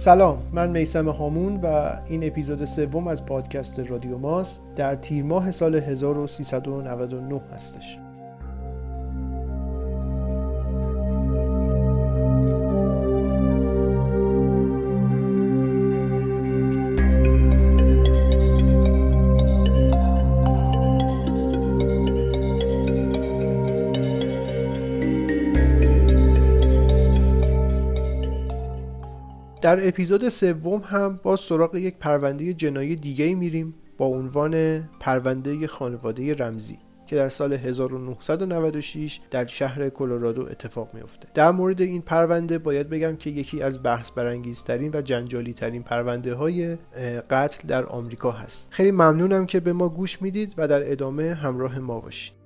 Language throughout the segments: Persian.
سلام من میسم هامون و این اپیزود سوم از پادکست رادیو ماس در تیر ماه سال 1399 هستش. در اپیزود سوم هم با سراغ یک پرونده جنایی دیگه میریم با عنوان پرونده خانواده رمزی که در سال 1996 در شهر کلرادو اتفاق میفته در مورد این پرونده باید بگم که یکی از بحث برانگیزترین و جنجالی ترین پرونده های قتل در آمریکا هست. خیلی ممنونم که به ما گوش می‌دید و در ادامه همراه ما باشید.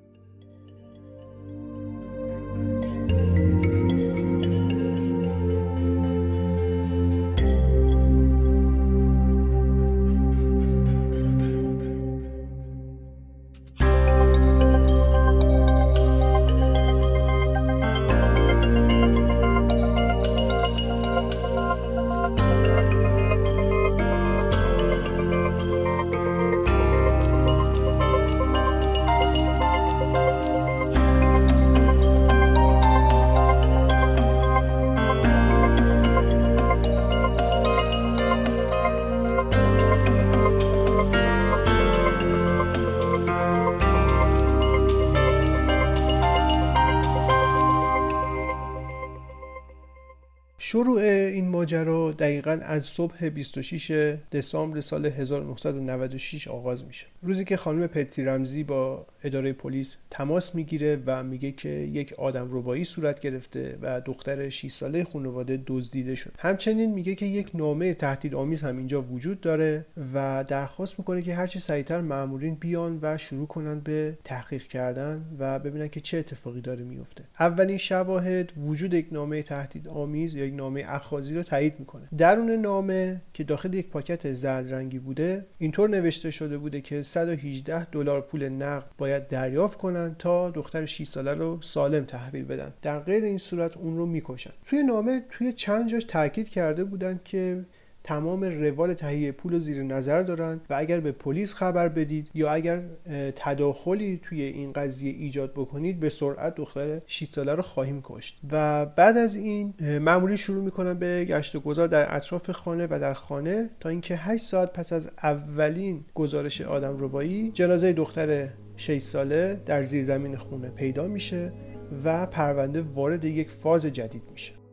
شروع این ماجرا دقیقا از صبح 26 دسامبر سال 1996 آغاز میشه. روزی که خانم پتی رمزی با اداره پلیس تماس می‌گیره و میگه که یک آدم ربایی صورت گرفته و دختر 6 ساله خانواده دزدیده شد. همچنین میگه که یک نامه تهدیدآمیز هم اینجا وجود داره و درخواست می‌کنه که هرچی سریعتر مامورین بیان و شروع کنن به تحقیق کردن و ببینن که چه اتفاقی داره میفته. اولین شواهد وجود یک نامه تهدیدآمیز یا یک نامه اخاذی رو تایید می‌کنه. درون نامه که داخل یک پاکت زرد رنگی بوده اینطور نوشته شده بوده که 118 دلار پول نقد باید دریافت کنن تا دختر 6 ساله رو سالم تحویل بدن. در غیر این صورت اون رو می‌کشن. توی نامه توی چند جاش تاکید کرده بودن که تمام روال تهیه پول زیر نظر دارن و اگر به پلیس خبر بدید یا اگر تداخلی توی این قضیه ایجاد بکنید به سرعت دختر 6 ساله رو خواهیم کشت. و بعد از این ماموری شروع می‌کنن به گشت و گذار در اطراف خانه و در خانه تا اینکه 8 ساعت پس از اولین گزارش آدم ربایی جنازه دختر 6 ساله در زیر زمین خونه پیدا میشه و پرونده وارد یک فاز جدید میشه.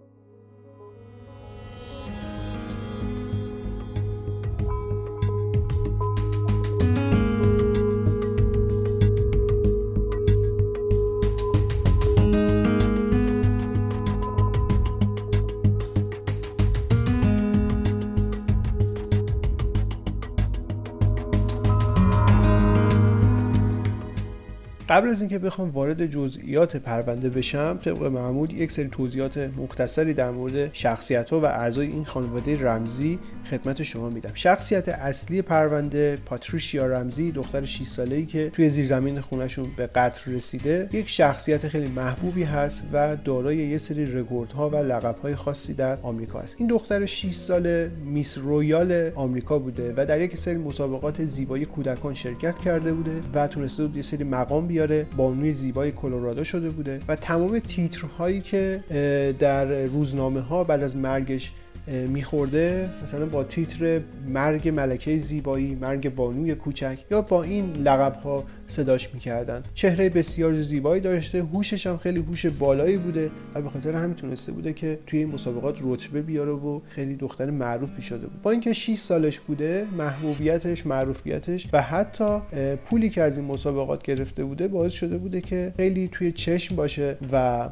قبل از اینکه بخوام وارد جزئیات پرونده بشم طبق معمول یک سری توضیحات مختصری در مورد شخصیت ها و اعضای این خانواده رمزی خدمت شما میدم. شخصیت اصلی پرونده پاتریشیا رمزی دختر 6 ساله ای که توی زیرزمین خونهشون به قتل رسیده یک شخصیت خیلی محبوبی هست و دارای یه سری رکوردها و لقب‌های خاصی در آمریکا است این دختر 6 ساله Miss Royal آمریکا بوده و در یک سری مسابقات زیبایی کودکان شرکت کرده بوده و تونسته بود یه سری مقام بیاره. بانوی زیبای کلرادو شده بوده و تمام تیترهایی که در روزنامه ها بعد از مرگش میخورده مثلا با تیتر مرگ ملکه زیبایی مرگ بانوی کوچک یا با این لقب ها صداش می‌کردن چهره بسیار زیبایی داشته هوشش هم خیلی هوش بالایی بوده و به خاطر همین تونسته بوده که توی این مسابقات رتبه بیاره و خیلی دختر معروفی شده بود. با اینکه 6 سالش بوده محبوبیتش معروفیتش و حتی پولی که از این مسابقات گرفته بوده باعث شده بوده که خیلی توی چشم باشه و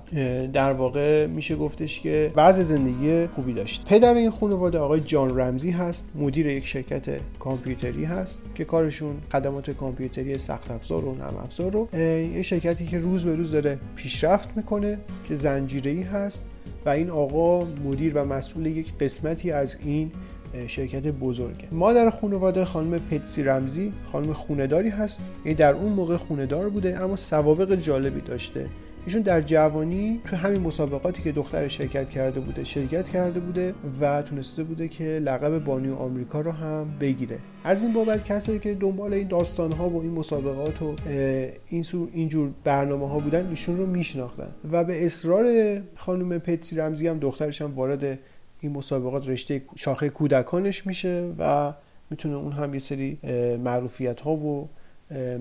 در واقع میشه گفتش که وضع زندگی خوبی داشت. پدر این خانواده آقای جان رمزی هست مدیر یک شرکت کامپیوتری هست که کارشون خدمات کامپیوتری سخت افزار و نرم افزار رو یه شرکتی که روز به روز داره پیشرفت می‌کنه که زنجیره هست و این آقا مدیر و مسئول یک قسمتی از این شرکت بزرگه. مادر خانواده خانم پتسی رمزی خانم خونداری هست. یعنی در اون موقع خوندار بوده اما سوابق جالبی داشته. ایشون در جوانی تو همین مسابقاتی که دختر شرکت کرده بوده شرکت کرده بوده و تونسته بوده که لقب بانیو آمریکا رو هم بگیره. از این بابت کسایی که دنبال این داستان ها و این مسابقات و این اینجور برنامه ها بودن ایشون رو میشناختن. و به اصرار خانم پتسی رمزی هم دخترش هم وارد این مسابقات رشته شاخه کودکانش میشه و می‌تونه اون هم یه سری معروفیت ها و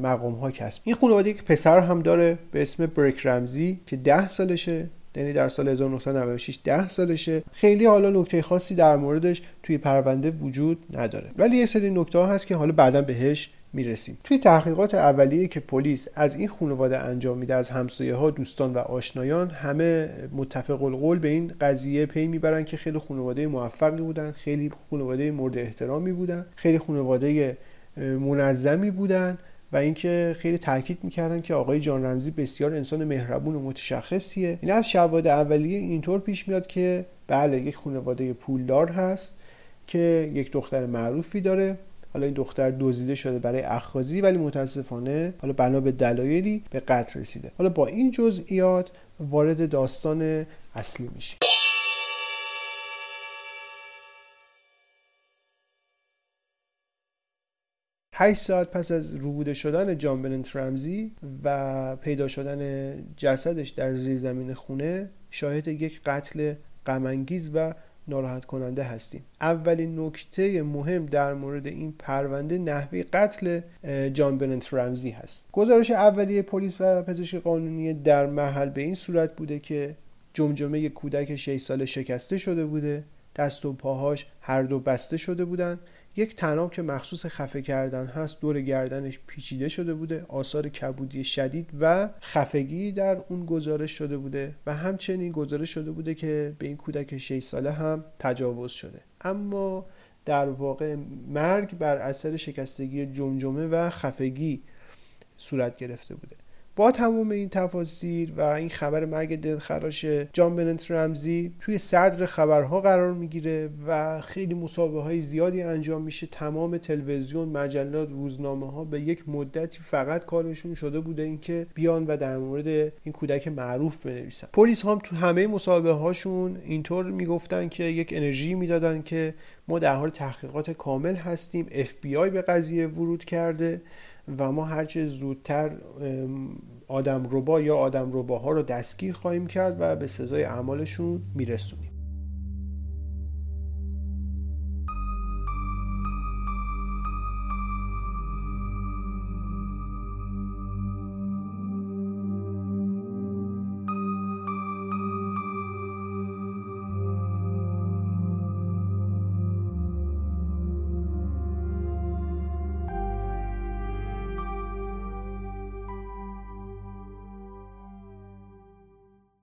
مقام ها کسب. این خانواده یک پسر هم داره به اسم بریک رمزی که ده سالشه یعنی در سال 1996 ده سالشه. خیلی حالا نکته خاصی در موردش توی پرونده وجود نداره. ولی یه سری نکته هست که حالا بعدا بهش می‌رسیم. توی تحقیقات اولیه که پلیس از این خانواده انجام میده از همسایه ها دوستان و آشنایان همه متفق القول به این قضیه پی می‌برن که خیلی خانواده موفقی بودن خیلی خانواده مورد احترامی بودن خیلی خانواده منظمی بودن. و اینکه خیلی تاکید می‌کردن که آقای جان رمزی بسیار انسان مهربون و متشخصیه. این از شواهد اولیه اینطور پیش میاد که بله یک خانواده پولدار هست که یک دختر معروفی داره. حالا این دختر دزدیده شده برای اخاذی ولی متاسفانه حالا بنا به دلایلی به قتل رسیده. حالا با این جزئیات وارد داستان اصلی میشه 8 ساعت پس از روبوده شدن جان بننت رمزی و پیدا شدن جسدش در زیر زمین خونه شاهد یک قتل غمانگیز و ناراحت کننده هستیم. اولین نکته مهم در مورد این پرونده نحوه قتل جان بننت رمزی هست. گزارش اولیه پلیس و پزشک قانونی در محل به این صورت بوده که جمجمه کودک 6 ساله شکسته شده بوده دست و پاهاش هر دو بسته شده بودند یک تناب که مخصوص خفه کردن هست دور گردنش پیچیده شده بوده آثار کبودی شدید و خفگی در اون گزارش شده بوده و همچنین گزارش شده بوده که به این کودک 6 ساله هم تجاوز شده. اما در واقع مرگ بر اثر شکستگی جمجمه و خفگی صورت گرفته بوده. با تمام این تفاصیل و این خبر مرگ دلخراش جان بنت رمزی توی صدر خبرها قرار می‌گیره و خیلی مسابقه های زیادی انجام میشه. تمام تلویزیون مجلات روزنامه ها به یک مدتی فقط کارشون شده بوده اینکه بیان و در مورد این کودک معروف بنویسن. پلیس هم تو همه مسابقه هاشون اینطور می‌گفتن که یک انرژی می‌دادن که ما در حال تحقیقات کامل هستیم. آی به قضیه ورود کرده و ما هرچه زودتر آدم ربا یا آدم رباها رو دستگیر خواهیم کرد و به سزای اعمالشون میرسونیم.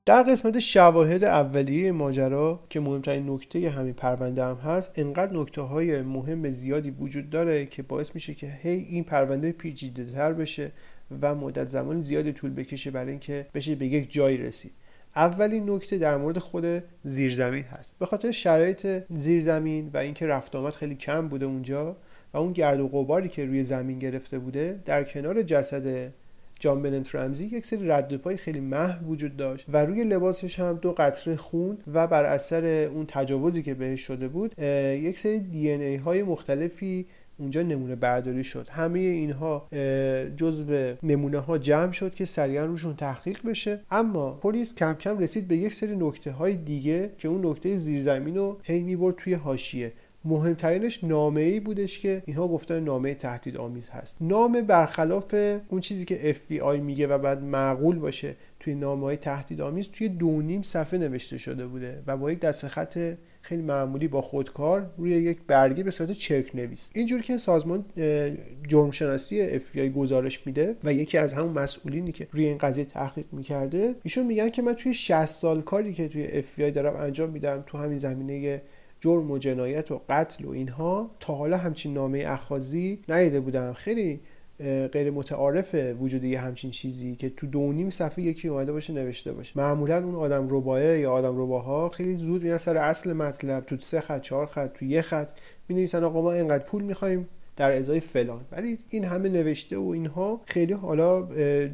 در قسمت شواهد اولیه ماجرا که مهمترین نکته همین پرونده هم هست انقدر نکته های مهم زیادی وجود داره که باعث میشه که هی این پرونده پیچیده تر بشه و مدت زمان زیادی طول بکشه برای اینکه بشه به یک جایی رسید. اولین نکته در مورد خود زیرزمین هست. به خاطر شرایط زیرزمین و اینکه رفت آمد خیلی کم بوده اونجا و اون گرد و غباری که روی زمین گرفته بوده در کنار جسد جان بنت رمزی یک سری رد پای خیلی محو وجود داشت و روی لباسش هم دو قطره خون و بر اثر اون تجاوزی که بهش شده بود یک سری دی ای های مختلفی اونجا نمونه برداری شد. همه اینها جزو نمونه ها جمع شد که سریعا روشون تحقیق بشه. اما پلیس کم کم رسید به یک سری نکته های دیگه که اون نکته زیرزمین رو هی می‌برد توی حاشیه. مهمترینش نامه ای بودش که اینها گفتن نامه تهدید آمیز هست. نامه برخلاف اون چیزی که FBI میگه و بعد معقول باشه توی نامه های تهدید آمیز توی دو نیم صفحه نوشته شده بوده و با یک دست خط خیلی معمولی با خودکار روی یک برگه به صورت چرک نویس اینجور که سازمان جرم شناسی FBI گزارش میده و یکی از همون مسئولینی که روی این قضیه تحقیق می‌کرده ایشون میگن که من توی 60 سال کاری که توی FBI دارم انجام میدم تو همین زمینه جرم و جنایت و قتل و اینها تا حالا همچین نامه اخازی ندیده بودم خیلی غیر متعارف وجود یه همچین چیزی که تو دو نیم صفحه یکی اومده باشه نوشته باشه. معمولا اون آدم ربایه یا آدم رباها خیلی زود میان سر اصل مطلب تو سه خط چهار خط تو یه خط می نویسن آقا ما اینقدر پول می‌خوایم در ازای فلان. ولی این همه نوشته و اینها خیلی حالا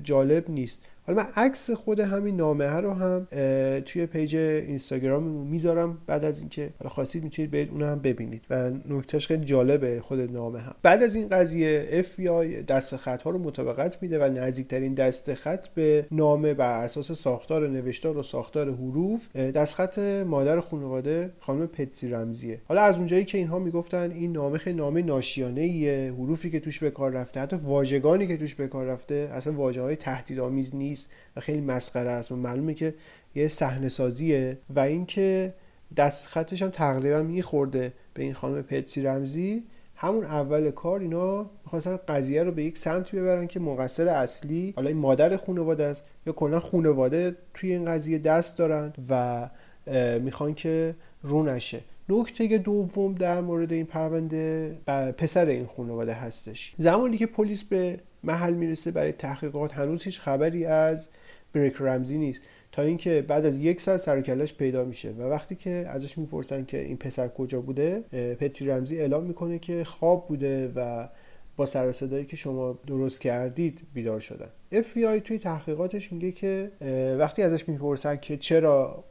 جالب نیست. حالا من عکس خود همین نامه رو هم توی page اینستاگرام می‌ذارم بعد از اینکه حالا خواستید می‌تونید برید اون هم ببینید و نکتهش خیلی جالبه خود نامه هم. بعد از این قضیه اف دست خط ها رو مطابقت میده و نزدیکترین دست خط به نامه بر اساس ساختار نوشتار و ساختار حروف دست خط مادر خانواده خانم پتسی رمزیه. حالا از اونجایی که اینها می‌گفتن این نامه خیلی نامه ناشیانه ایه حروفی که توش به کار رفته حتی واژگانی که توش به کار رفته اصلا واژه های تهدیدآمیز نیست. و خیلی مسخره است. و معلومه که یه صحنه سازیه و اینکه دست خطش هم تقریبا میخورده به این خانم پتسی رمزی. همون اول کار اینا می‌خواستن قضیه رو به یک سمتی ببرن که مقصر اصلی حالا این مادر خانواده است یا کلا خانواده توی این قضیه دست دارن و می‌خوان که رو نشه. نکته دوم در مورد این پرونده پسر این خانواده هستش. زمانی که پلیس به محل می‌رسه برای تحقیقات. هنوز هیچ خبری از بریک رمزی نیست. تا اینکه بعد از یک سال سرکلش پیدا میشه. و وقتی که ازش می‌پرسن که این پسر کجا بوده پتی رمزی اعلام می‌کنه که خواب بوده و با سر صدایی که شما درست کردید بیدار شدن. FBI توی تحقیقاتش میگه که وقتی ازش می‌پرسن که چرا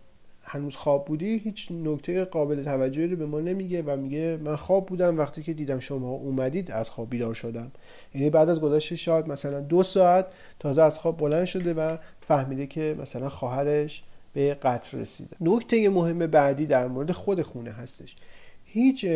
هنوز خواب بودی هیچ نکته قابل توجهی رو به ما نمیگه و میگه من خواب بودم وقتی که دیدم شما اومدید از خواب بیدار شدم. یعنی بعد از گذشت شاید مثلا دو ساعت تازه از خواب بلند شده و فهمیده که مثلا خواهرش به قتل رسیده. نکته مهم بعدی در مورد خود خونه هستش. هیچ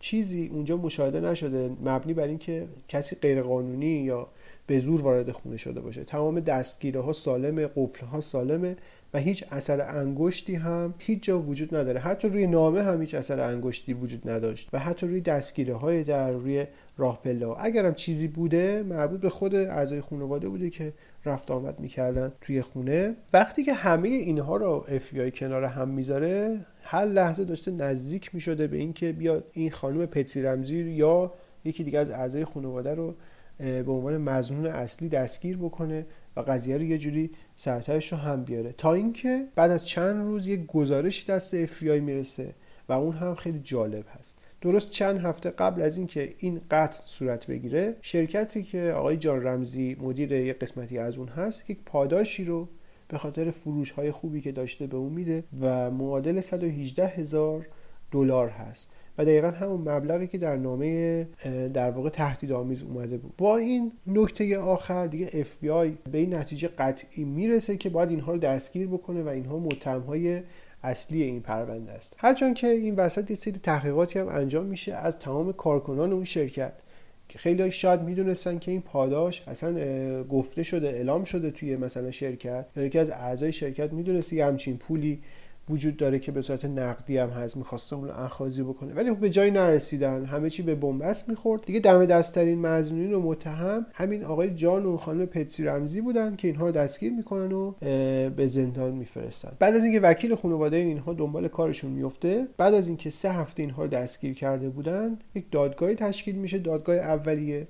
چیزی اونجا مشاهده نشده مبنی بر اینکه کسی غیرقانونی یا به زور وارد خونه شده باشه. تمام دستگیره ها سالمه قفل ها سالمه و هیچ اثر انگشتی هم هیچ جا وجود نداره. حتی روی نامه هم هیچ اثر انگشتی وجود نداشت و حتی روی دستگیره های در روی راه پله اگرم چیزی بوده مربوط به خود اعضای خانواده بوده که رفت آمد می‌کردن توی خونه. وقتی که همه اینها رو اف کنار هم می‌ذاره هر لحظه داشته نزدیک می‌شده به اینکه بیاد این خانم پتسی رمزی یا یکی دیگه از اعضای خانواده رو به عنوان مزنون اصلی دستگیر بکنه و قضیه رو یه جوری سرتایش رو هم بیاره. تا اینکه بعد از چند روز یه گزارشی دست اف می‌رسه و اون هم خیلی جالب هست. درست چند هفته قبل از اینکه این قتل صورت بگیره شرکتی که آقای جان رمزی مدیر یه قسمتی از اون هست یک پاداشی رو به خاطر فروش های خوبی که داشته به اون میده و معادل 118 هزار دلار هست. و دقیقا همون مبلغی که در نامه در واقع تهدیدآمیز اومده بود. با این نکته آخر دیگه اف به این نتیجه قطعی می‌رسه که باید اینها رو دستگیر بکنه و اینها متهمهای اصلی این پرونده است. هرچند که این وسط یه سری تحقیقاتی هم انجام میشه از تمام کارکنان اون شرکت که خیلی شاید می‌دونستن که این پاداش اصلا گفته شده اعلام شده توی مثلا شرکت. یا یکی از اعضای شرکت می‌دونست یه همچین پولی وجود داره که به صورت نقدی هم هست می‌خواسته اون اخاذی بکنه. ولی خب به جایی نرسیدن همه چی به بنبست می‌خورد. دیگه دم دستترین مزنونین و متهم همین آقای جان و خانم پتسی رمزی بودن که اینها رو دستگیر می‌کنن و به زندان میفرستن. بعد از اینکه وکیل خانواده اینها دنبال کارشون میفته بعد از اینکه سه هفته اینها رو دستگیر کرده بودن یک دادگاهی تشکیل میشه. دادگاه اولیه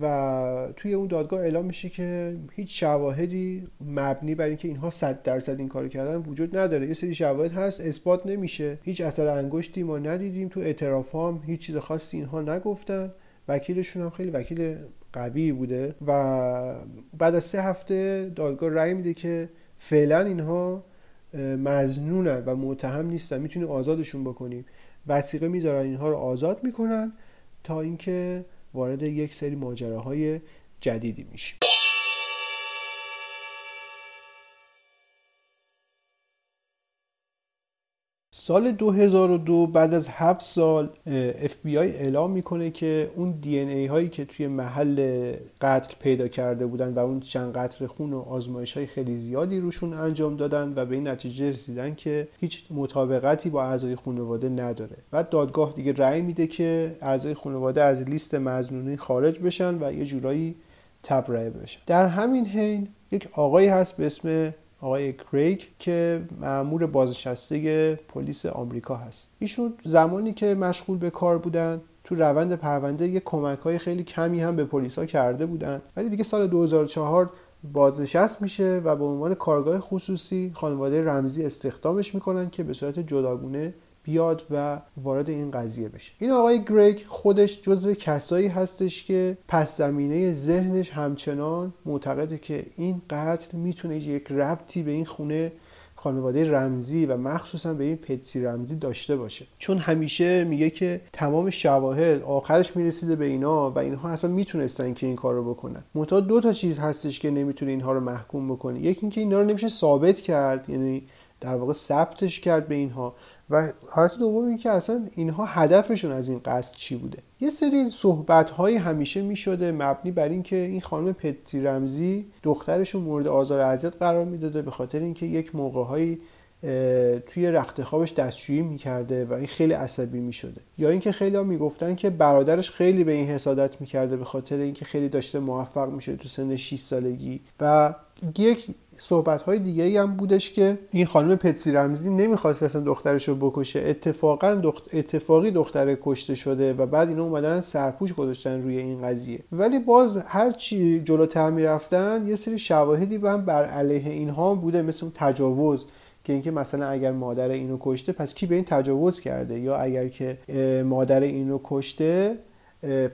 و توی اون دادگاه اعلام میشه که هیچ شواهدی مبنی بر اینکه اینها صد درصد این کار کردن وجود نداره. یه سری شواهد هست اثبات نمیشه. هیچ اثر انگشتی ما ندیدیم تو اعتراف هم. هیچ چیز خاصی اینها نگفتن. وکیلشون هم خیلی وکیل قوی بوده و بعد از سه هفته دادگاه رأی میده که فعلا اینها مزنونن و متهم نیستن. می‌تونیم آزادشون بکنیم وسیقه می‌ذارن اینها رو آزاد می‌کنن تا اینکه وارد یک سری ماجراهای جدیدی میشیم. سال 2002 بعد از هفت سال FBI اعلام می‌کنه که اون دی ای هایی که توی محل قتل پیدا کرده بودن و اون چند قطر خون و آزمایش های خیلی زیادی روشون انجام دادن و به این نتیجه رسیدن که هیچ مطابقتی با اعضای خانواده نداره. و دادگاه دیگه رأی میده که اعضای خانواده از لیست مزنونی خارج بشن و یه جورایی تبرئه بشن. در همین حین یک آقایی هست به اسم آقای کریک که معمور بازنشسته پلیس آمریکا هست. ایشون زمانی که مشغول به کار بودن تو روند پرونده یه کمک های خیلی کمی هم به پلیس ها کرده بودن. ولی دیگه سال 2004 بازنشست میشه و به عنوان کارگاه خصوصی خانواده رمزی استخدامش می‌کنن که به صورت جداگونه بیاد و وارد این قضیه بشه. این آقای گریگ خودش جزو کسایی هستش که پس زمینه ذهنش همچنان معتقده که این قتل می‌تونه یک ربطی به این خونه خانواده رمزی و مخصوصا به این پتسی رمزی داشته باشه. چون همیشه میگه که تمام شواهد آخرش می‌رسیده به اینا و اینها اصلا می‌تونستن که این کار رو بکنن. منتها دو تا چیز هستش که نمی‌تونه اینها رو محکوم بکنه. یکی اینکه اینا رو نمیشه ثابت کرد یعنی در واقع ثبتش کرد به اینها. و حالت دوم این که اصلا اینها هدفشون از این قتل چی بوده؟ یه سری صحبت های همیشه می شده مبنی بر اینکه این خانم پتی رمزی دخترشون مورد آزار اذیت قرار می‌داده به خاطر اینکه یک موقع توی رخت خوابش دستشویی می‌کرده و این خیلی عصبی می‌شده. یا اینکه خیلی ها می‌گفتن که برادرش خیلی به این حسادت می‌کرده به خاطر اینکه خیلی داشته موفق میشه تو سن 6 سالگی. و یک صحبت های دیگه هم بودش که این خانم پتسی رمزی نمی‌خواست اصلا دخترش رو بکشه. اتفاقا دخت... اتفاقی دختر کشته شده و بعد اینا اومدن سرپوش گذاشتن روی این قضیه. ولی باز هر چی جلوتر می‌رفتن یه سری شواهدی هم بر علیه اینها بوده مثل تجاوز. که اینکه مثلا اگر مادر اینو کشته پس کی به این تجاوز کرده؟ یا اگر که مادر اینو کشته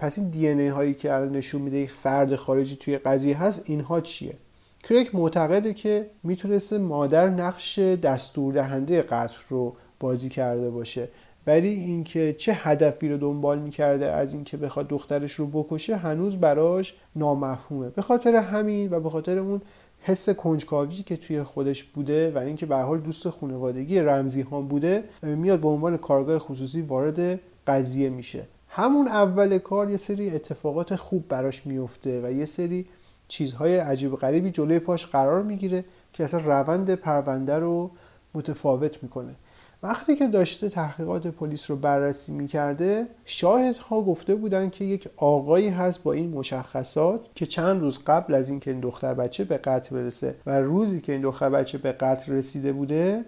پس این دی ای هایی که الان نشون میده یک فرد خارجی توی قضیه هست اینها چیه؟ کریک معتقده که می‌تونسته مادر نقش دستور دهنده قتل رو بازی کرده باشه. ولی اینکه چه هدفی رو دنبال می‌کرده از اینکه بخواد دخترش رو بکشه هنوز براش نامفهومه. به خاطر همین و به خاطر اون حس کنجکاوی که توی خودش بوده و اینکه به حال دوست خانوادگی رمزی ها بوده میاد به عنوان کارگاه خصوصی وارد قضیه میشه. همون اول کار یه سری اتفاقات خوب براش میفته و یه سری چیزهای عجیب غریبی جلوی پاش قرار می‌گیره که اصلا روند پرونده رو متفاوت می‌کنه. وقتی که داشته تحقیقات پلیس رو بررسی می‌کرده شاهدها گفته بودن که یک آقایی هست با این مشخصات که چند روز قبل از اینکه این دختر بچه به قتل برسه و روزی که این دختر بچه به قتل رسیده بوده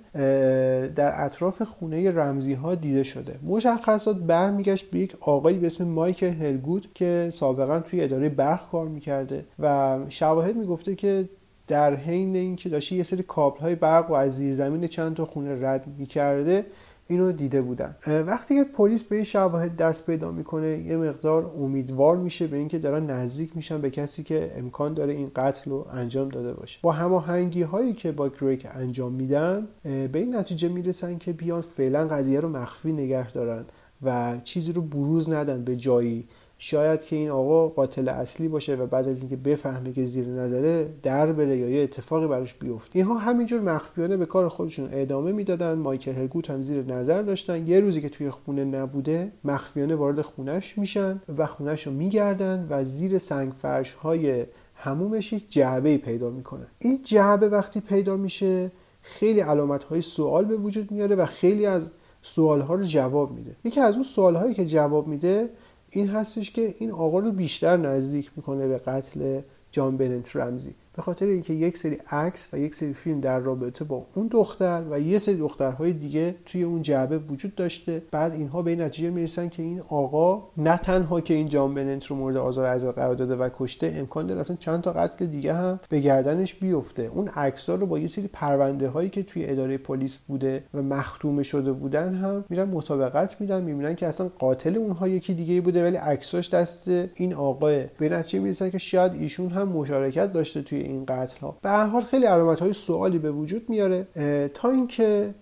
در اطراف خونه رمزی ها دیده شده. مشخصات برمیگشت به یک آقایی به اسم مایکل هلگود که سابقا توی اداره برق کار می‌کرده و شواهد می‌گفته که در حین اینکه داشته یه سری کابل های برق و از زیر زمین چند تا خونه رد می‌کرده اینو دیده بودن. وقتی که پلیس به این شواهد دست پیدا می‌کنه یه مقدار امیدوار میشه به اینکه دارن نزدیک میشن به کسی که امکان داره این قتل رو انجام داده باشه. با هماهنگی هایی که با گریک انجام میدن به این نتیجه می‌رسن که بیان فعلا قضیه رو مخفی نگه دارن و چیزی رو بروز ندن به جایی. شاید که این آقا قاتل اصلی باشه و بعد از اینکه بفهمه که زیر نظره در بره یا یه اتفاقی براش بیفته. اینها همینجور مخفیانه به کار خودشون ادامه می‌دادن. مایکل هرگوت هم زیر نظر داشتن. یه روزی که توی خونه نبوده مخفیانه وارد خونش میشن و خونش رو میگردن و زیر سنگ فرش های همومش یک جعبه پیدا می‌کنن. این جعبه وقتی پیدا میشه خیلی علامت های سوال به وجود میاره و خیلی از سوال ها رو جواب میده. یکی از اون سوال هایی که جواب میده این هستش که این آقا رو بیشتر نزدیک می‌کنه به قتل جان بنت رمزی. به خاطر اینکه یک سری عکس و یک سری فیلم در رابطه با اون دختر و یه سری دخترهای دیگه توی اون جعبه وجود داشته. بعد اینها به این نتیجه می‌رسن که این آقا نه تنها که این جان بنت رو مورد آزار اذیت قرار داده و کشته امکان داره اصلا چند تا قتل دیگه هم به گردنش بیفته. اون عکس‌ها رو با یه سری پرونده هایی که توی اداره پلیس بوده و مختومه شده بودن هم میرن مطابقت میدن می‌بینن که اصلا قاتل اونها یکی دیگه بوده ولی عکساش دست این آقا به نتیجه می‌رسن که شاید ایشون هم مشارکت داشته توی این قتل ها به هر حال خیلی علامت های سوالی به وجود میاره. تا اینکه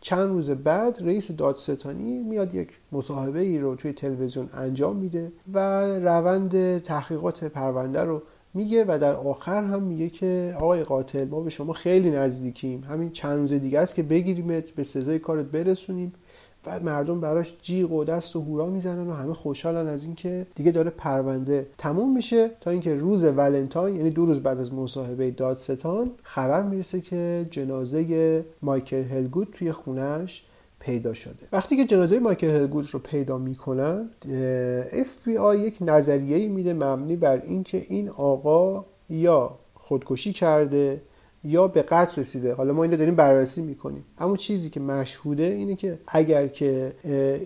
چند روز بعد رئیس دادستانی میاد یک مصاحبه ای رو توی تلویزیون انجام میده و روند تحقیقات پرونده رو میگه و در آخر هم میگه که آقای قاتل ما به شما خیلی نزدیکیم. همین چند روز دیگه است که بگیریمت به سزای کارت برسونیم. بعد مردم براش جیغ و دست و هورا می‌زنن و همه خوشحالن از اینکه دیگه داره پرونده تموم میشه تا اینکه روز ولنتاین یعنی دو روز بعد از مصاحبه دادستان خبر می‌رسه که جنازه مایکل هلگود توی خونش پیدا شده. وقتی که جنازه مایکل هلگود رو پیدا می‌کنن اف بی آی یک نظریه میده مبنی بر اینکه این آقا یا خودکشی کرده یا به قتل رسیده. حالا ما اینو داریم بررسی می‌کنیم. اما چیزی که مشهوده اینه که اگر که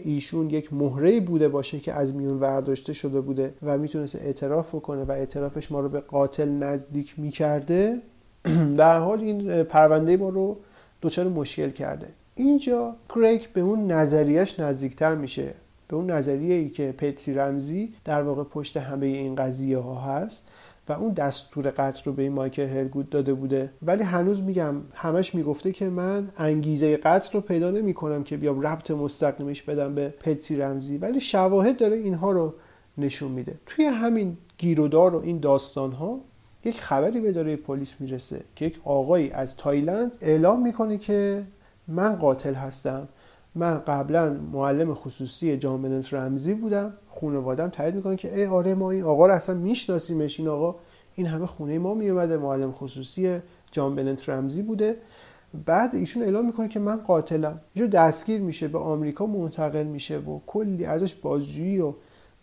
ایشون یک مهره بوده باشه که از میون ورداشته شده بوده و می‌تونست اعتراف بکنه و اعترافش ما رو به قاتل نزدیک می‌کرده در حال این پرونده ما رو دچار مشکل کرده. اینجا کریک به اون نظریش نزدیکتر میشه. به اون نظریه ای که پتسی رمزی در واقع پشت همه این قضیه ها هست. و اون دستور قتل رو به این مایکل هلگود داده بوده. ولی هنوز میگم همش می‌گفته که من انگیزه قتل رو پیدا نمی کنم که بیام ربط مستقیمش بدم به پتسی رمزی. ولی شواهد داره اینها رو نشون میده. توی همین گیرودار و این داستان ها یک خبری به داره پلیس می‌رسه که یک آقایی از تایلند اعلام می‌کنه که من قاتل هستم. من قبلا معلم خصوصی جان رمزی بودم. خانوادم تایید می‌کنن که ای آره ما این آقا رو اصلا میشناسیمش. این آقا این همه خونه ما میومده معلم خصوصی جان رمزی بوده. بعد ایشون اعلام می‌کنه که من قاتلم. ایشون دستگیر میشه به آمریکا منتقل میشه و کلی ازش بازجویی و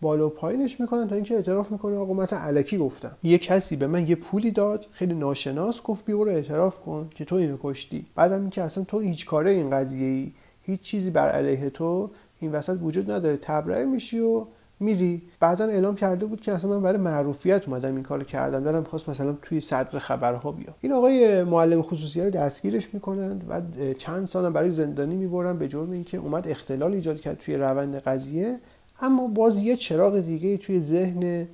بالا و پایینش می‌کنن تا اینکه اعتراف می‌کنه آقا مثلا علکی گفتم. یه کسی به من یه پولی داد خیلی ناشناس گفت بیا اعتراف کن که تو اینو کشتی. بعدم اینکه اصلا تو هیچ کاره این قضیه ای هیچ چیزی بر علیه تو این وسط وجود نداره. تبرئه میشی و میری. بعدا اعلام کرده بود که اصلا من برای معروفیت اومدم این کارو کردم. دارم خواست مثلا توی صدر خبرها بیا این آقای معلم خصوصی رو دستگیرش می‌کنند و چند سالم برای زندانی می‌برن به جرم اینکه اومد اختلال ایجاد کرد توی روند قضیه. اما باز یه چراغ دیگه توی ذهن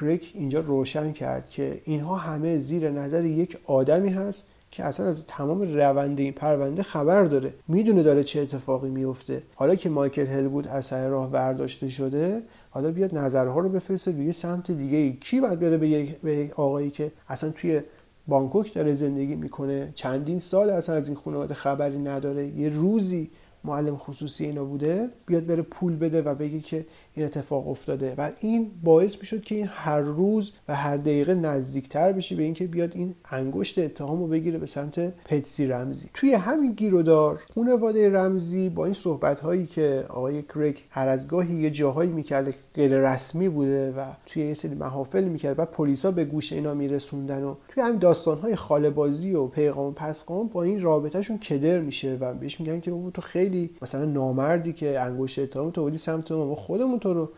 کریک اینجا روشن کرد که اینها همه زیر نظر یک آدمی هست که اصلا از تمام روند این پرونده خبر داره. می‌دونه داره چه اتفاقی میفته حالا که مایکل هلوود از سر راه برداشته شده حالا بیاد نظرها رو بفرسته به یه سمت دیگه ای کی باید بره به یک, به یک آقایی که اصلا توی بانکوک داره زندگی می‌کنه؟ چندین سال اصلا از این خانواده خبری نداره. یه روزی معلم خصوصی اینا بوده بیاد بره پول بده و بگه که این اتفاق افتاده و این باعث می‌شد که این هر روز و هر دقیقه نزدیکتر بشه به اینکه بیاد این انگشت اتهام رو بگیره به سمت پتسی رمزی. توی همین گیرودار خانواده رمزی با این صحبت هایی که آقای کریک هر از گاهی یه جاهایی می‌کرده غیر رسمی بوده و توی یه سری محافل می‌کرد و پلیسا به گوش اینا میرسوندن و توی همین داستان های خاله بازی و پیغام پسقام با این رابطهشون کدر میشه و بهش میگن که تو خیلی مثلا نامردی که انگشت اتهام تو سمت ما خودمون رو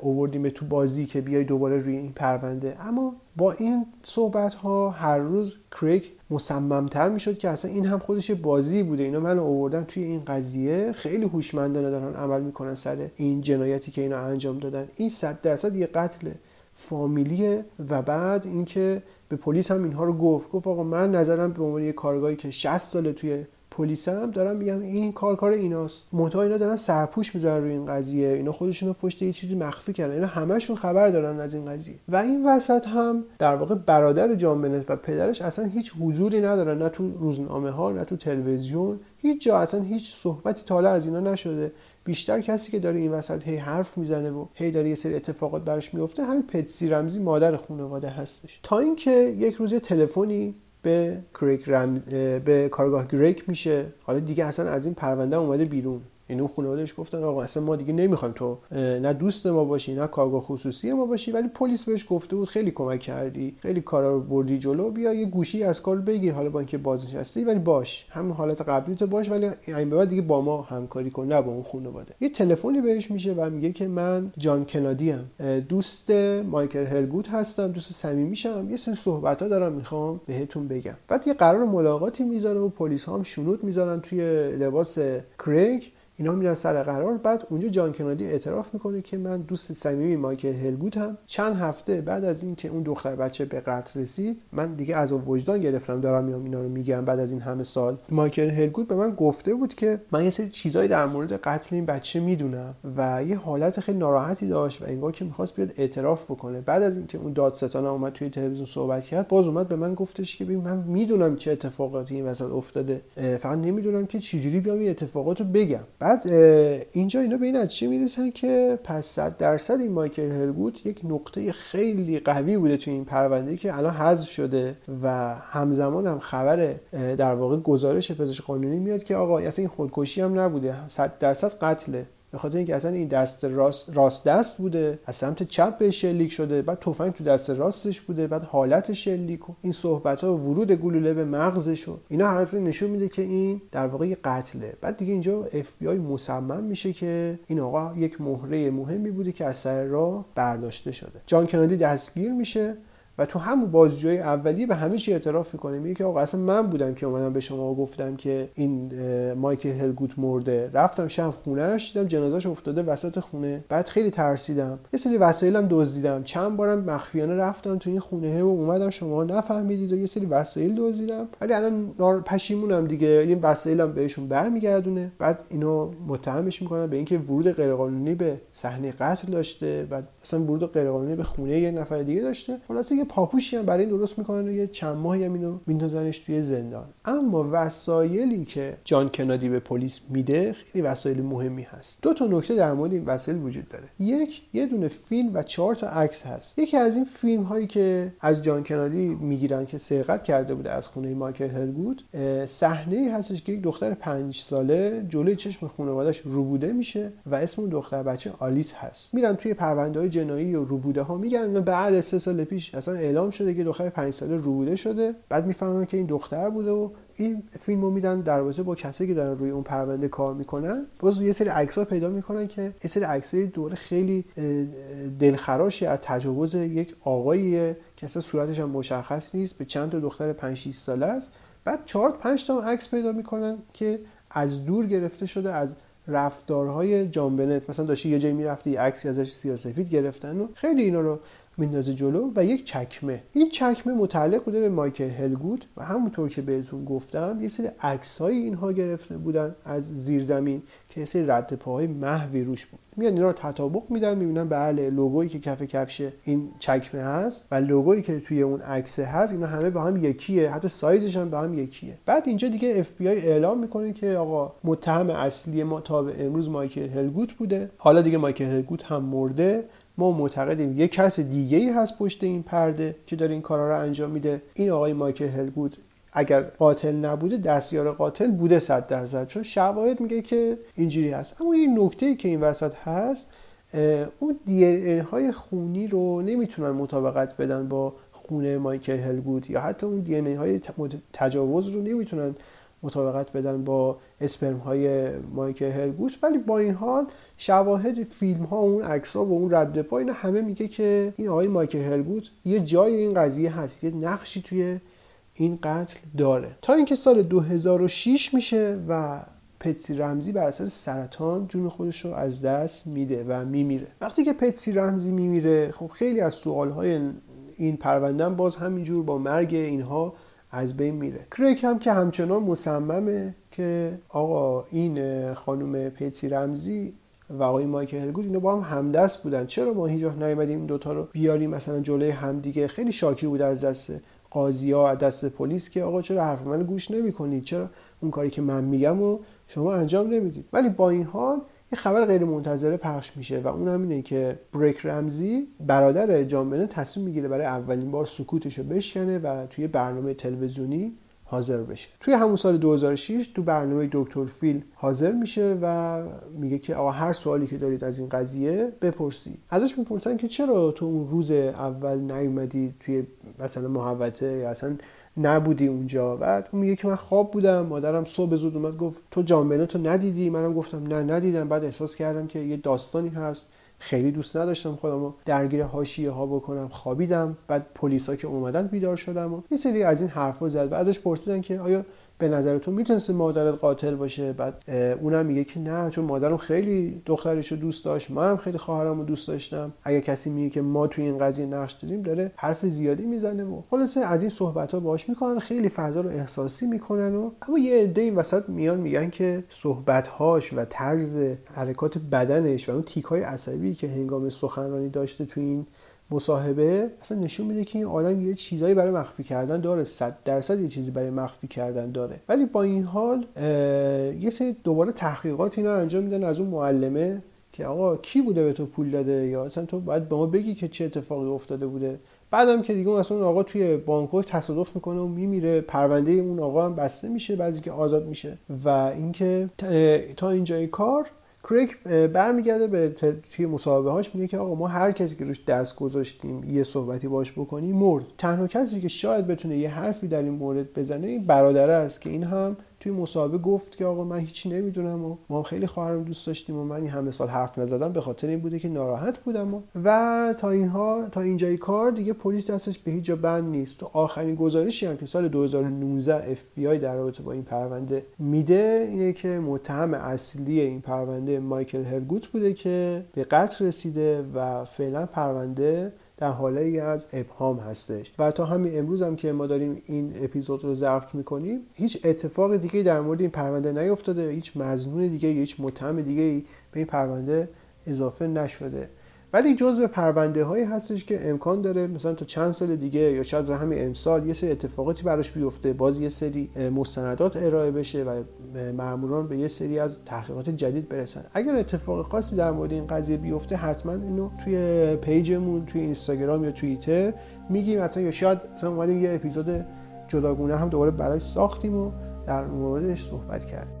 اووردیم تو بازی که بیای دوباره روی این پرونده. اما با این صحبت ها هر روز کریک مصممتر می‌شد که اصلا این هم خودش بازی بوده. اینا من اووردن توی این قضیه. خیلی هوشمندانه دارن عمل می‌کنن سر این جنایتی که اینا انجام دادن. این صد درصد یه قتل فامیلیه و بعد اینکه به پلیس هم اینها رو گفت. گفت آقا من نظرم به عنوان یه کارگاهی که 60 ساله توی پلیس هم دارن میگن این کار کار ایناست. منتها اینا دارن سرپوش می‌ذارن روی این قضیه. اینا خودشون رو پشت یه چیزی مخفی کردن. اینا همشون خبر دارن از این قضیه. و این وسط هم در واقع برادر جان بنت و پدرش اصلا هیچ حضوری ندارن. نه تو روزنامه ها نه تو تلویزیون. هیچ جا اصلا هیچ صحبتی تالا از اینا نشده. بیشتر کسی که داره این وسط هی حرف می‌زنه و هی داره یه سری اتفاقات براش میفته همین پتسی رمزی مادر خانواده هستش. تا اینکه یک روز تلفنی به کریک. به کارگاه گریک میشه حالا دیگه اصلا از این پرونده اومده بیرون این اون خانوادهش گفتن آقا اصلا ما دیگه نمی‌خوایم تو نه دوست ما باشی نه کارگاه خصوصی ما باشی ولی پلیس بهش گفته بود خیلی کمک کردی خیلی کارا رو بردی جلو بیا یه گوشی از کار بگیر حالا با اینکه بازنشسته ولی باش. همون حالت قبلی تو باش ولی این به بعد دیگه با ما همکاری کن نه با اون خانواده. یه تلفنی بهش میشه و میگه که من جان کنادی ام. دوست مایکل هلگوت هستم دوست صمیمیشم یه سری صحبت ها دارم می‌خوام بهتون بگم. بعد یه قرار ملاقاتی می‌ذاره و پلیس هم شنود می‌ذارن توی لباس کریگ اینا میرن سر قرار. بعد اونجا جان کنادی اعتراف می‌کنه که من دوست صمیمی مایکل هلگوت هم. چند هفته بعد از اینکه اون دختر بچه به قتل رسید من دیگه از وجدان گرفتم. دارم میام اینا رو میگم بعد از این همه سال. مایکل هلگوت به من گفته بود که من یه سری چیزایی در مورد قتل این بچه می‌دونم و یه حالت خیلی ناراحتی داشت و انگار که می‌خواست بیاد اعتراف بکنه. بعد از اینکه اون دادستان اومد توی تلویزیون صحبت کرد باز اومد به من گفتش که ببین من می‌دونم چه اتفاقاتی این وسط افتاده. فقط نمی‌دونم که چجوری بیام این اتفاقات بگم. بعد اینجا اینا به این نتیجه می‌رسن که پس صد درصد این مایکل هلگوت یک نقطه خیلی قوی بوده توی این پرونده که الان حذف شده و همزمان هم خبر در واقع گزارش پزشک قانونی میاد که آقا اصلا این خودکشی هم نبوده. صد درصد قتله. به خاطر اینکه اصلا این دست راست, راست دست بوده از سمت چپ بهش شلیک شده بعد تفنگ تو دست راستش بوده بعد حالت شلیک و این صحبت ها و ورود گلوله به مغزش و اینا هر نشون میده که این در واقع قتله. بعد دیگه اینجا اف بی آی مصمم میشه که این آقا یک مهره مهمی بوده که از سر راه برداشته شده. جان کنادی دستگیر میشه. و تو همون بازجوی اولیه به همه چی اعتراف می‌کنه. میگه که آقا اصلا من بودم که اومدم به شما گفتم که این مایکل هلگوت مرده. رفتم شب خونهش دیدم جنازهش افتاده وسط خونه. بعد خیلی ترسیدم. یه سری وسایلم دزدیدم. چند بارم مخفیانه رفتم تو این خونه و اومدم شما نفهمیدید و یه سری وسایل دزدیدم. ولی الان پشیمونم دیگه. این وسایلم بهشون برمیگردونه. بعد اینو متهمش می‌کنن به اینکه ورود غیرقانونی به صحنه قتل داشته و اصلا ورود غیرقانونی به خونه یه نفر دیگه داشته. خلاصه یه پاپوشی هم برای این درست می‌کنن و یه چند ماهی هم اینو میندازنش توی زندان. اما وسایلی که جان کنادی به پلیس میده خیلی وسایل مهمی هست. دو تا نکته در مورد این وسایل وجود داره. یک یه دونه فیلم و چهار تا عکس هست. یکی از این فیلم هایی که از جان کنادی می‌گیرن که سرقت کرده بوده از خونه مایکل هلگود صحنه هستش که یک دختر پنج ساله جلوی چشم خانواده‌اش روبوده میشه و اسم اون دختر بچه آلیس هست. میرن توی پرونده های جنایی و روبوده ها میگن بعد سه سال پیش اصلا اعلام شده که دختر پنج ساله روبوده شده. بعد می‌فهمن که این دختر بوده و این فیلم رو میدن در با کسی که دارن روی اون پرونده کار می‌کنن. باز یه سری عکس ها پیدا می‌کنن که یه سری عکس دوره خیلی دلخراشی از تجاوز یک آقاییه که اصلا صورتش هم مشخص نیست. به چند تا دختر 5 6 ساله است. بعد 4 5 تا عکس پیدا می‌کنن که از دور گرفته شده از رفتارهای جان بنت. مثلا داشته یه جایی می‌رفته یه عکسی ازش سیاسفید گرفتن و خیلی اینا رو میندازه جلو و یک چکمه. این چکمه متعلق بوده به مایکل هلگوت و همونطور که بهتون گفتم یه سری عکسای اینها گرفته بودن از زیر زمین که یه سری رد پاهای محوی روش بود. میان اینا رو تطابق میدن می‌بینن بله لوگویی که کف کفش این چکمه هست و لوگویی که توی اون عکس هست اینا همه با هم یکیه حتی سایزش هم با هم یکیه. بعد اینجا دیگه اف بی آی اعلام می‌کنه که آقا متهم اصلی ما تا به امروز مایکل هلگوت بوده. حالا دیگه مایکل هلگوت هم مرده. ما معتقدیم یه کس دیگه ای هست پشت این پرده که داره این کارا رو انجام میده. این آقای مایکل هلگوت اگر قاتل نبوده دستیار قاتل بوده صد درصد. چون شواهد میگه که اینجوری هست. اما یه نکته که این وسط هست اون دی های خونی رو نمی‌تونن مطابقت بدن با خونه مایکل هلگوت یا حتی اون دی های تجاوز رو نمی‌تونن مطابقت بدن با اسپرم های مایکل هلگوت ولی با این حال شواهد فیلم ها اون عکس ها و اون رد پا اینا همه میگه که این آقای مایکل هلگوت یه جای این قضیه هست یه نقشی توی این قتل داره. تا اینکه سال 2006 میشه و پتسی رمزی بر اثر سرطان جون خودش رو از دست میده و میمیره. وقتی که پتسی رمزی میمیره خب خیلی از سوالهای این پروندن باز همینجور با مرگ اینها از بین میره. کریک هم که همچنان مصممه که آقا این خانم پیتسی رمزی و آقای مایکل هلگود اینا با هم همدست بودن. چرا ما هیچ نیومدیم این دوتا رو بیاریم؟ مثلا جلوی همدیگه خیلی شاکی بود از دست قاضی ها دست پلیس که آقا چرا حرف من گوش نمی‌کنید؟ چرا اون کاری که من میگم و شما انجام نمی‌دید؟ ولی با این حال یه خبر غیر منتظره پخش میشه و اون هم اینه که بریک رمزی برادر جان تصمیم می‌گیره برای اولین بار سکوتش رو بشکنه و توی برنامه تلویزیونی حاضر بشه. توی همون سال 2006 تو برنامه دکتر فیل حاضر میشه و میگه که آقا هر سوالی که دارید از این قضیه بپرسی ازش می‌پرسن که چرا تو اون روز اول نیومدی توی مثلا محوطه یا اصلا نبودی اونجا. بعد اون میگه که من خواب بودم مادرم صبح زود اومد گفت تو جامعه تو ندیدی؟ منم گفتم نه ندیدم. بعد احساس کردم که یه داستانی هست. خیلی دوست نداشتم خودم رو درگیر حاشیه ها بکنم. خوابیدم. بعد پلیسا که اومدن بیدار شدم و یه سری از این حرفا زد و ازش پرسیدن که آیا به نظر تو می‌تونست مادرت قاتل باشه؟ بعد اونم میگه که نه چون مادرم خیلی دخترش رو دوست داشت ما هم خیلی خواهرم رو دوست داشتم. اگه کسی میگه که ما توی این قضیه نقش داریم داره حرف زیادی می‌زنه و خلاصه از این صحبت ها باش می‌کنن خیلی فضا رو احساسی می‌کنن و اما یه عده این وسط میان میگن که صحبت هاش و طرز حرکات بدنش و اون تیک های عصبی که هنگام سخنرانی داشته توی این مصاحبه اصلا نشون میده که این آدم یه چیزایی برای مخفی کردن داره. صد درصد یه چیزی برای مخفی کردن داره. ولی با این حال یه سری دوباره تحقیقات اینا انجام میدن از اون معلمه که آقا کی بوده به تو پول داده؟ یا اصلا تو باید به ما بگی که چه اتفاقی افتاده بوده. بعدم که دیگه اصلا اون آقا توی بانکوک تصادف می‌کنه و میمیره. پرونده اون آقا هم بسته میشه بعضی که آزاد میشه. و اینکه تا اینجای کار کریک برمیگرده به توی مصاحبه هاش میگه که آقا ما هر کسی که روش دست گذاشتیم یه صحبتی باش بکنیم مرد. تنها کسی که شاید بتونه یه حرفی در این مورد بزنه این برادره است که این هم توی مصاحبه گفت که آقا من هیچی نمی‌دونم و ما خیلی خواهرم دوست داشتیم و من این همه سال حرف نزدم به خاطر این بوده که ناراحت بودم و, و تا اینها تا اینجای کار دیگه پلیس دستش به هیچ جا بند نیست. تو آخرین گزارشی هم که سال 2019 اف بی آی در رابطه با این پرونده میده اینه که متهم اصلی این پرونده مایکل هلگوت بوده که به قتل رسیده و فعلا پرونده در حاله از ابهام هستش. و تا همین امروز هم که ما داریم این اپیزود رو ضبط می‌کنیم هیچ اتفاق دیگه در مورد این پرونده نیفتاده هیچ مزنون دیگه هیچ متهم دیگه به این پرونده اضافه نشده. ولی جزء پرونده هایی هستش که امکان داره مثلا تا چند سال دیگه یا شاید همین امسال یه سری اتفاقاتی براش بیفته باز یه سری مستندات ارائه بشه و ماموران به یه سری از تحقیقات جدید برسن. اگر اتفاق خاصی در مورد این قضیه بیفته حتما اینو توی پیجمون توی اینستاگرام یا توییتر میگیم. مثلا یا شاید مثلا اومدیم یه اپیزود جداگونه هم دوباره برای ساختیم و در موردش صحبت کردیم.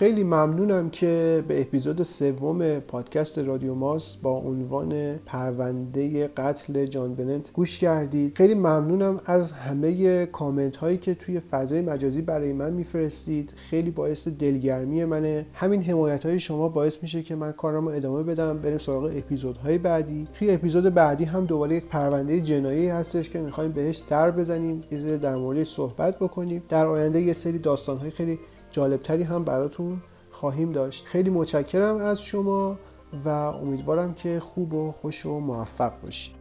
خیلی ممنونم که به اپیزود سوم پادکست رادیو ماس با عنوان پرونده قتل جان بنت گوش کردید. خیلی ممنونم از همه کامنت هایی که توی فضای مجازی برای من میفرستید. خیلی باعث دلگرمی منه. همین حمایت های شما باعث میشه که من کارم رو ادامه بدم. بریم سراغ اپیزودهای بعدی. توی اپیزود بعدی هم دوباره یک پرونده جنایی هستش که می‌خوایم بهش سر بزنیم. یه در مورد صحبت بکنیم. در آینده یه سری داستان های خیلی جالبتری هم براتون خواهیم داشت. خیلی متشکرم از شما و امیدوارم که خوب و خوش و موفق باشید.